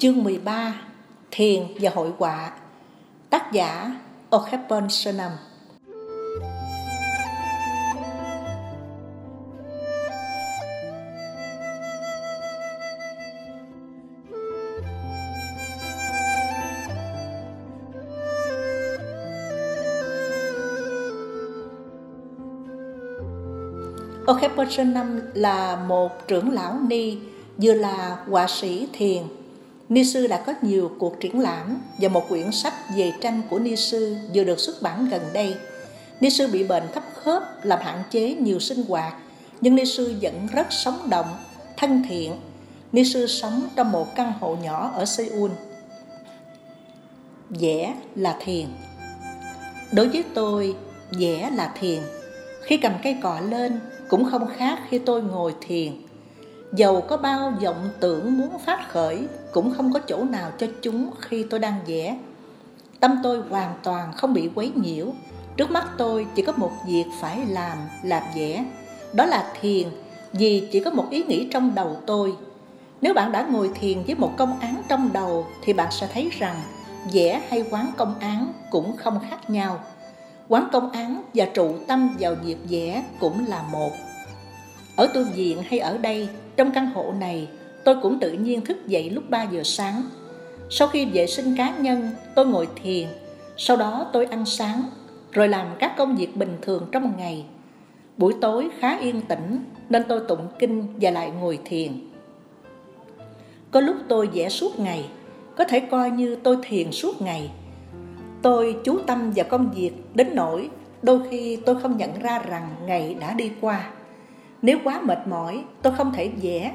Chương 13 Thiền và hội họa Tác giả Okhepon Sonam. Okhepon là một trưởng lão ni, vừa là họa sĩ thiền. Ni Sư đã có nhiều cuộc triển lãm và một quyển sách về tranh của Ni Sư vừa được xuất bản gần đây. Ni Sư bị bệnh thấp khớp làm hạn chế nhiều sinh hoạt, nhưng Ni Sư vẫn rất sống động, thân thiện. Ni Sư sống trong một căn hộ nhỏ ở Seoul. Vẽ là thiền Đối với tôi, vẽ là thiền. Khi cầm cây cọ lên, cũng không khác khi tôi ngồi thiền Dầu có bao vọng tưởng muốn phát khởi, Cũng không có chỗ nào cho chúng khi tôi đang vẽ. Tâm tôi hoàn toàn không bị quấy nhiễu. Trước mắt tôi chỉ có một việc phải làm là vẽ. Đó là thiền, Vì chỉ có một ý nghĩ trong đầu tôi. Nếu bạn đã ngồi thiền với một công án trong đầu, Thì bạn sẽ thấy rằng vẽ hay quán công án cũng không khác nhau. Quán công án và trụ tâm vào việc vẽ cũng là một. Ở tu viện hay ở đây trong căn hộ này, tôi cũng tự nhiên thức dậy lúc 3 giờ sáng. Sau khi vệ sinh cá nhân, tôi ngồi thiền, sau đó tôi ăn sáng, rồi làm các công việc bình thường trong ngày. Buổi tối khá yên tĩnh nên tôi tụng kinh và lại ngồi thiền. Có lúc tôi vẽ suốt ngày, có thể coi như tôi thiền suốt ngày. Tôi chú tâm vào công việc đến nỗi đôi khi tôi không nhận ra rằng ngày đã đi qua. Nếu quá mệt mỏi, tôi không thể vẽ.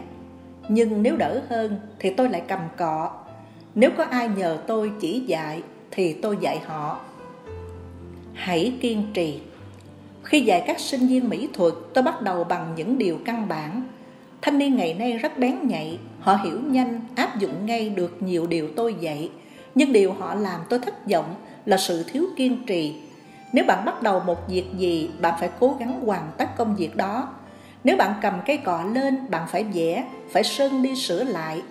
Nhưng nếu đỡ hơn thì tôi lại cầm cọ. Nếu có ai nhờ tôi chỉ dạy thì tôi dạy họ. Hãy kiên trì. Khi dạy các sinh viên mỹ thuật, tôi bắt đầu bằng những điều căn bản. Thanh niên ngày nay rất bén nhạy, họ hiểu nhanh, áp dụng ngay được nhiều điều tôi dạy. Nhưng điều họ làm tôi thất vọng là sự thiếu kiên trì. Nếu bạn bắt đầu một việc gì, bạn phải cố gắng hoàn tất công việc đó nếu bạn cầm cây cọ lên, bạn phải vẽ, phải sơn đi sửa lại.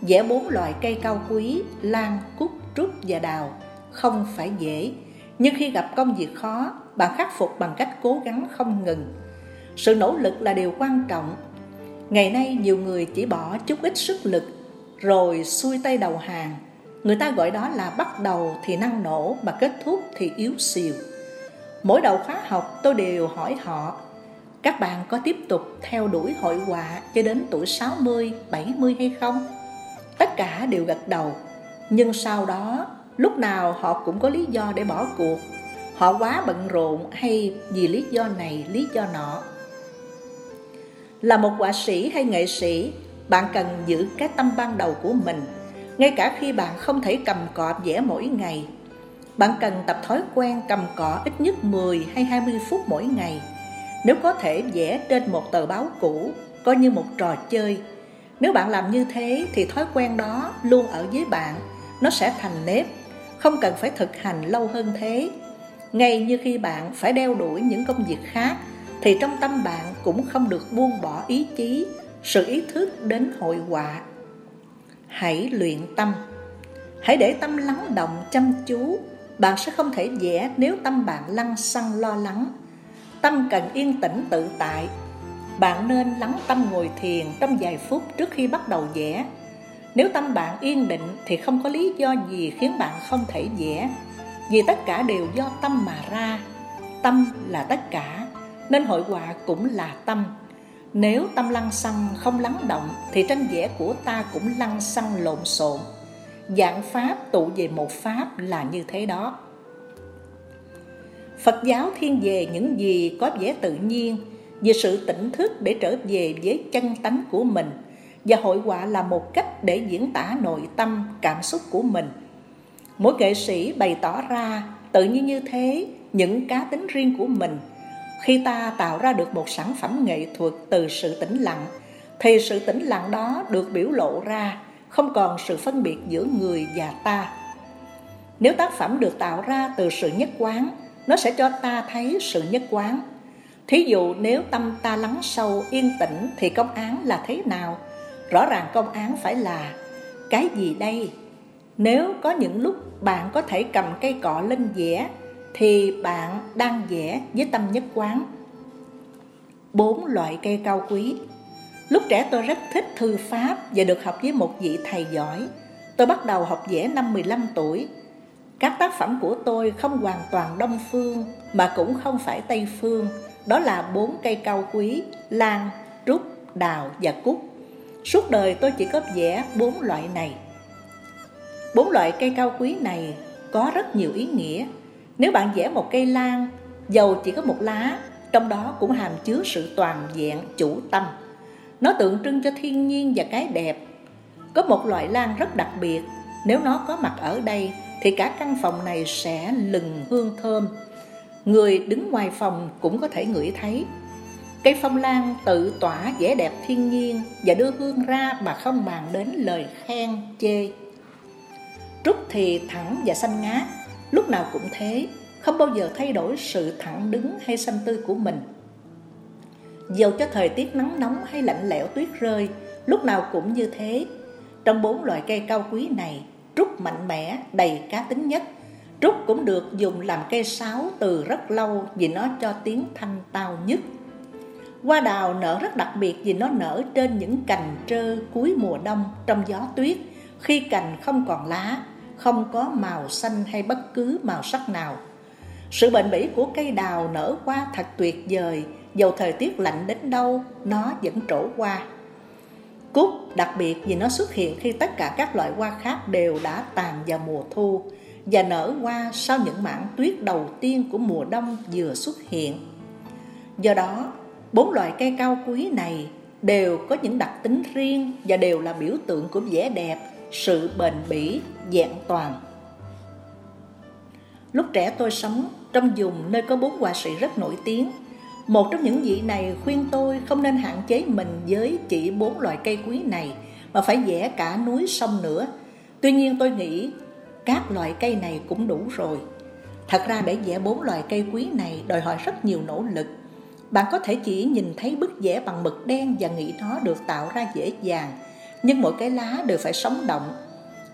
Vẽ bốn loại cây cao quý, lan, cúc, trúc và đào, không phải dễ. Nhưng khi gặp công việc khó, bạn khắc phục bằng cách cố gắng không ngừng. Sự nỗ lực là điều quan trọng. Ngày nay nhiều người chỉ bỏ chút ít sức lực, rồi xuôi tay đầu hàng. Người ta gọi đó là bắt đầu thì năng nổ mà kết thúc thì yếu xìu. Mỗi đầu khóa học tôi đều hỏi họ các bạn có tiếp tục theo đuổi hội họa cho đến tuổi 60, 70 hay không? Tất cả đều gật đầu, nhưng sau đó lúc nào họ cũng có lý do để bỏ cuộc. Họ quá bận rộn hay vì lý do này, lý do nọ. Là một họa sĩ hay nghệ sĩ, bạn cần giữ cái tâm ban đầu của mình, ngay cả khi bạn không thể cầm cọ vẽ mỗi ngày. Bạn cần tập thói quen cầm cọ ít nhất 10 hay 20 phút mỗi ngày nếu có thể vẽ trên một tờ báo cũ, coi như một trò chơi. Nếu bạn làm như thế thì thói quen đó luôn ở với bạn, nó sẽ thành nếp, không cần phải thực hành lâu hơn thế. Ngay như khi bạn phải đeo đuổi những công việc khác, thì trong tâm bạn cũng không được buông bỏ ý chí, sự ý thức đến hội họa. Hãy luyện tâm. Hãy để tâm lắng động chăm chú, bạn sẽ không thể vẽ nếu tâm bạn lăng xăng lo lắng Tâm cần yên tĩnh tự tại. Bạn nên lắng tâm ngồi thiền trong vài phút trước khi bắt đầu vẽ. Nếu tâm bạn yên định thì không có lý do gì khiến bạn không thể vẽ, Vì tất cả đều do tâm mà ra. Tâm là tất cả, Nên hội họa cũng là tâm. Nếu tâm lăng xăng không lắng động Thì tranh vẽ của ta cũng lăng xăng lộn xộn. Dạng pháp tụ về một pháp là như thế đó. Phật giáo thiên về những gì có vẻ tự nhiên, về sự tỉnh thức để trở về với chân tánh của mình và hội họa là một cách để diễn tả nội tâm, cảm xúc của mình. Mỗi nghệ sĩ bày tỏ ra tự nhiên như thế những cá tính riêng của mình. Khi ta tạo ra được một sản phẩm nghệ thuật từ sự tĩnh lặng, thì sự tĩnh lặng đó được biểu lộ ra, không còn sự phân biệt giữa người và ta. Nếu tác phẩm được tạo ra từ sự nhất quán, nó sẽ cho ta thấy sự nhất quán. Thí dụ nếu tâm ta lắng sâu, yên tĩnh thì công án là thế nào? Rõ ràng công án phải là, cái gì đây? Nếu có những lúc bạn có thể cầm cây cọ lên vẽ, thì bạn đang vẽ với tâm nhất quán. Bốn loại cây cao quý. Lúc trẻ tôi rất thích thư pháp và được học với một vị thầy giỏi. Tôi bắt đầu học vẽ năm 15 tuổi các tác phẩm của tôi không hoàn toàn đông phương, mà cũng không phải tây phương. Đó là bốn cây cao quý, lan trúc đào và cúc. Suốt đời tôi chỉ có vẽ bốn loại này. Bốn loại cây cao quý này có rất nhiều ý nghĩa. Nếu bạn vẽ một cây lan, dầu chỉ có một lá, trong đó cũng hàm chứa sự toàn vẹn, chủ tâm. Nó tượng trưng cho thiên nhiên và cái đẹp. Có một loại lan rất đặc biệt. Nếu nó có mặt ở đây thì cả căn phòng này sẽ lừng hương thơm. Người đứng ngoài phòng cũng có thể ngửi thấy. Cây phong lan tự tỏa vẻ đẹp thiên nhiên và đưa hương ra mà không bàn đến lời khen chê. Trúc thì thẳng và xanh ngát, lúc nào cũng thế, không bao giờ thay đổi sự thẳng đứng hay xanh tươi của mình. Dầu cho thời tiết nắng nóng hay lạnh lẽo tuyết rơi, lúc nào cũng như thế. Trong bốn loại cây cao quý này trúc mạnh mẽ, đầy cá tính nhất. Trúc cũng được dùng làm cây sáo từ rất lâu vì nó cho tiếng thanh tao nhất. Hoa đào nở rất đặc biệt vì nó nở trên những cành trơ cuối mùa đông trong gió tuyết. Khi cành không còn lá, không có màu xanh hay bất cứ màu sắc nào. Sự bền bỉ của cây đào nở hoa thật tuyệt vời. Dầu thời tiết lạnh đến đâu, nó vẫn trổ hoa cúc, đặc biệt vì nó xuất hiện khi tất cả các loại hoa khác đều đã tàn vào mùa thu. Và nở hoa sau những mảng tuyết đầu tiên của mùa đông vừa xuất hiện. Do đó, bốn loại cây cao quý này đều có những đặc tính riêng và đều là biểu tượng của vẻ đẹp, sự bền bỉ, vẹn toàn. Lúc trẻ tôi sống, trong vùng nơi có bốn họa sĩ rất nổi tiếng một trong những vị này khuyên tôi không nên hạn chế mình với chỉ bốn loại cây quý này, mà phải vẽ cả núi sông nữa. Tuy nhiên tôi nghĩ các loại cây này cũng đủ rồi. Thật ra để vẽ bốn loại cây quý này đòi hỏi rất nhiều nỗ lực. Bạn có thể chỉ nhìn thấy bức vẽ bằng mực đen và nghĩ nó được tạo ra dễ dàng, nhưng mỗi cái lá đều phải sống động.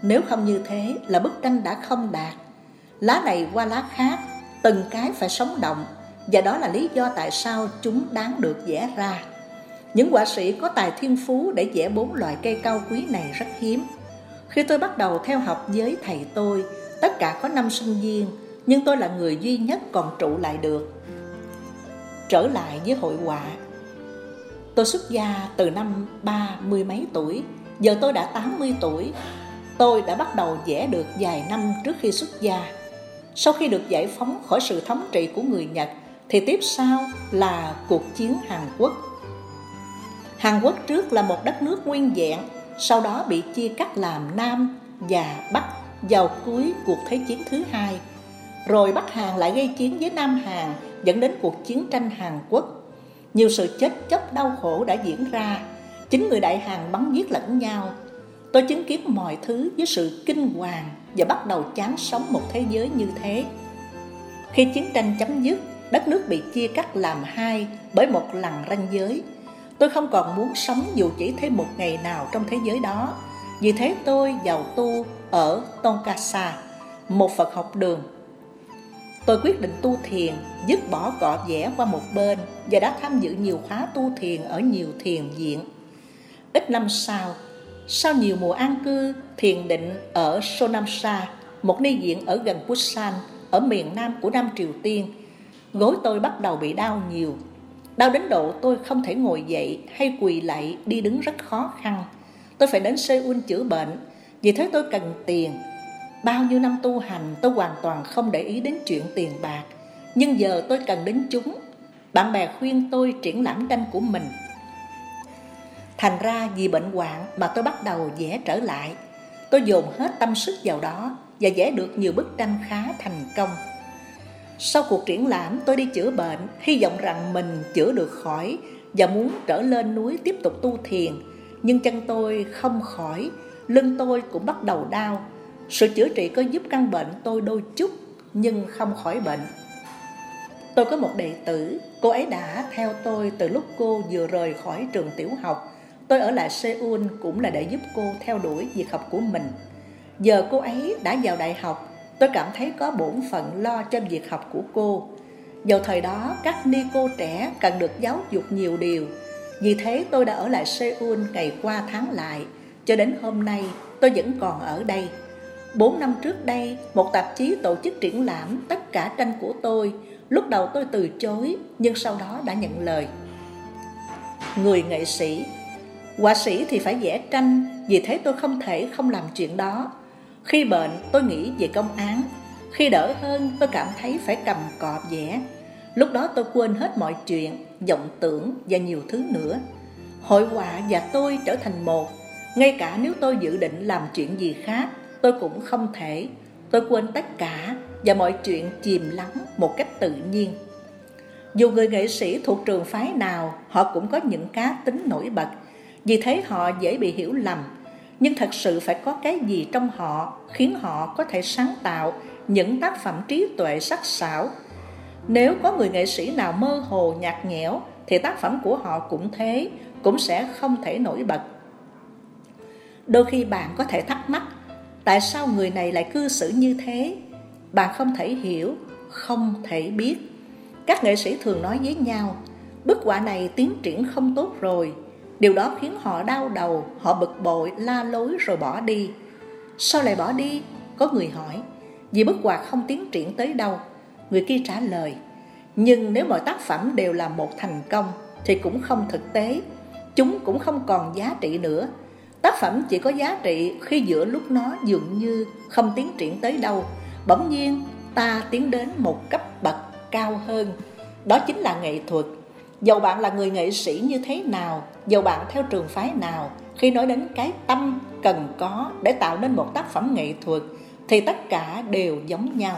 Nếu không như thế là bức tranh đã không đạt. Lá này qua lá khác, từng cái phải sống động và đó là lý do tại sao chúng đáng được vẽ ra. Những họa sĩ có tài thiên phú để vẽ bốn loại cây cao quý này rất hiếm. Khi tôi bắt đầu theo học với thầy tôi, tất cả có năm sinh viên, nhưng tôi là người duy nhất còn trụ lại được. Trở lại với hội họa. Tôi xuất gia từ năm ba mươi mấy tuổi, giờ tôi đã 80 tuổi. Tôi đã bắt đầu vẽ được vài năm trước khi xuất gia. Sau khi được giải phóng khỏi sự thống trị của người Nhật thì tiếp sau là cuộc chiến Hàn Quốc. Hàn Quốc trước là một đất nước nguyên vẹn, sau đó bị chia cắt làm Nam và Bắc vào cuối cuộc Thế chiến thứ hai. Rồi Bắc Hàn lại gây chiến với Nam Hàn dẫn đến cuộc chiến tranh Hàn Quốc. Nhiều sự chết chóc đau khổ đã diễn ra, chính người Đại Hàn bắn giết lẫn nhau. Tôi chứng kiến mọi thứ với sự kinh hoàng và bắt đầu chán sống một thế giới như thế. Khi chiến tranh chấm dứt, đất nước bị chia cắt làm hai bởi một lằn ranh giới. Tôi không còn muốn sống dù chỉ thêm một ngày nào trong thế giới đó. Vì thế tôi vào tu ở Tonkasa, một Phật học đường. Tôi quyết định tu thiền, dứt bỏ cọ vẽ qua một bên và đã tham dự nhiều khóa tu thiền ở nhiều thiền viện. Ít năm sau, sau nhiều mùa an cư, thiền định ở Sonamsa, một ni viện ở gần Busan, ở miền nam của Nam Triều Tiên, gối tôi bắt đầu bị đau nhiều. Đau đến độ tôi không thể ngồi dậy hay quỳ lại đi đứng rất khó khăn. Tôi phải đến Seoul chữa bệnh, vì thế tôi cần tiền. Bao nhiêu năm tu hành tôi hoàn toàn không để ý đến chuyện tiền bạc, nhưng giờ tôi cần đến chúng. Bạn bè khuyên tôi triển lãm tranh của mình. Thành ra vì bệnh hoạn mà tôi bắt đầu vẽ trở lại. Tôi dồn hết tâm sức vào đó và vẽ được nhiều bức tranh khá thành công. Sau cuộc triển lãm tôi đi chữa bệnh, hy vọng rằng mình chữa được khỏi và muốn trở lên núi tiếp tục tu thiền. Nhưng chân tôi không khỏi, lưng tôi cũng bắt đầu đau. Sự chữa trị có giúp căn bệnh tôi đôi chút nhưng không khỏi bệnh. Tôi có một đệ tử, cô ấy đã theo tôi từ lúc cô vừa rời khỏi trường tiểu học. tôi ở lại Seoul cũng là để giúp cô theo đuổi việc học của mình. Giờ cô ấy đã vào đại học, tôi cảm thấy có bổn phận lo cho việc học của cô. Vào thời đó, các ni cô trẻ cần được giáo dục nhiều điều. Vì thế tôi đã ở lại Seoul ngày qua tháng lại, cho đến hôm nay tôi vẫn còn ở đây. Bốn năm trước đây, một tạp chí tổ chức triển lãm tất cả tranh của tôi. Lúc đầu tôi từ chối, nhưng sau đó đã nhận lời. Người nghệ sĩ Họa sĩ thì phải vẽ tranh, vì thế tôi không thể không làm chuyện đó. Khi bệnh, tôi nghĩ về công án. Khi đỡ hơn, tôi cảm thấy phải cầm cọp vẽ. Lúc đó tôi quên hết mọi chuyện, vọng tưởng và nhiều thứ nữa. Hội họa và tôi trở thành một. Ngay cả nếu tôi dự định làm chuyện gì khác, tôi cũng không thể. Tôi quên tất cả và mọi chuyện chìm lắng một cách tự nhiên. Dù người nghệ sĩ thuộc trường phái nào, họ cũng có những cá tính nổi bật vì thế họ dễ bị hiểu lầm nhưng thật sự phải có cái gì trong họ khiến họ có thể sáng tạo những tác phẩm trí tuệ sắc sảo? Nếu có người nghệ sĩ nào mơ hồ nhạt nhẽo, thì tác phẩm của họ cũng thế, cũng sẽ không thể nổi bật. Đôi khi bạn có thể thắc mắc, tại sao người này lại cư xử như thế? Bạn không thể hiểu, không thể biết. Các nghệ sĩ thường nói với nhau, bức họa này tiến triển không tốt rồi. Điều đó khiến họ đau đầu, họ bực bội, la lối rồi bỏ đi. Sao lại bỏ đi? Có người hỏi. Vì bức quạt không tiến triển tới đâu. Người kia trả lời. Nhưng nếu mọi tác phẩm đều là một thành công thì cũng không thực tế. Chúng cũng không còn giá trị nữa. Tác phẩm chỉ có giá trị khi giữa lúc nó dường như không tiến triển tới đâu. Bỗng nhiên ta tiến đến một cấp bậc cao hơn. Đó chính là nghệ thuật Dầu bạn là người nghệ sĩ như thế nào, dầu bạn theo trường phái nào, khi nói đến cái tâm cần có để tạo nên một tác phẩm nghệ thuật thì tất cả đều giống nhau.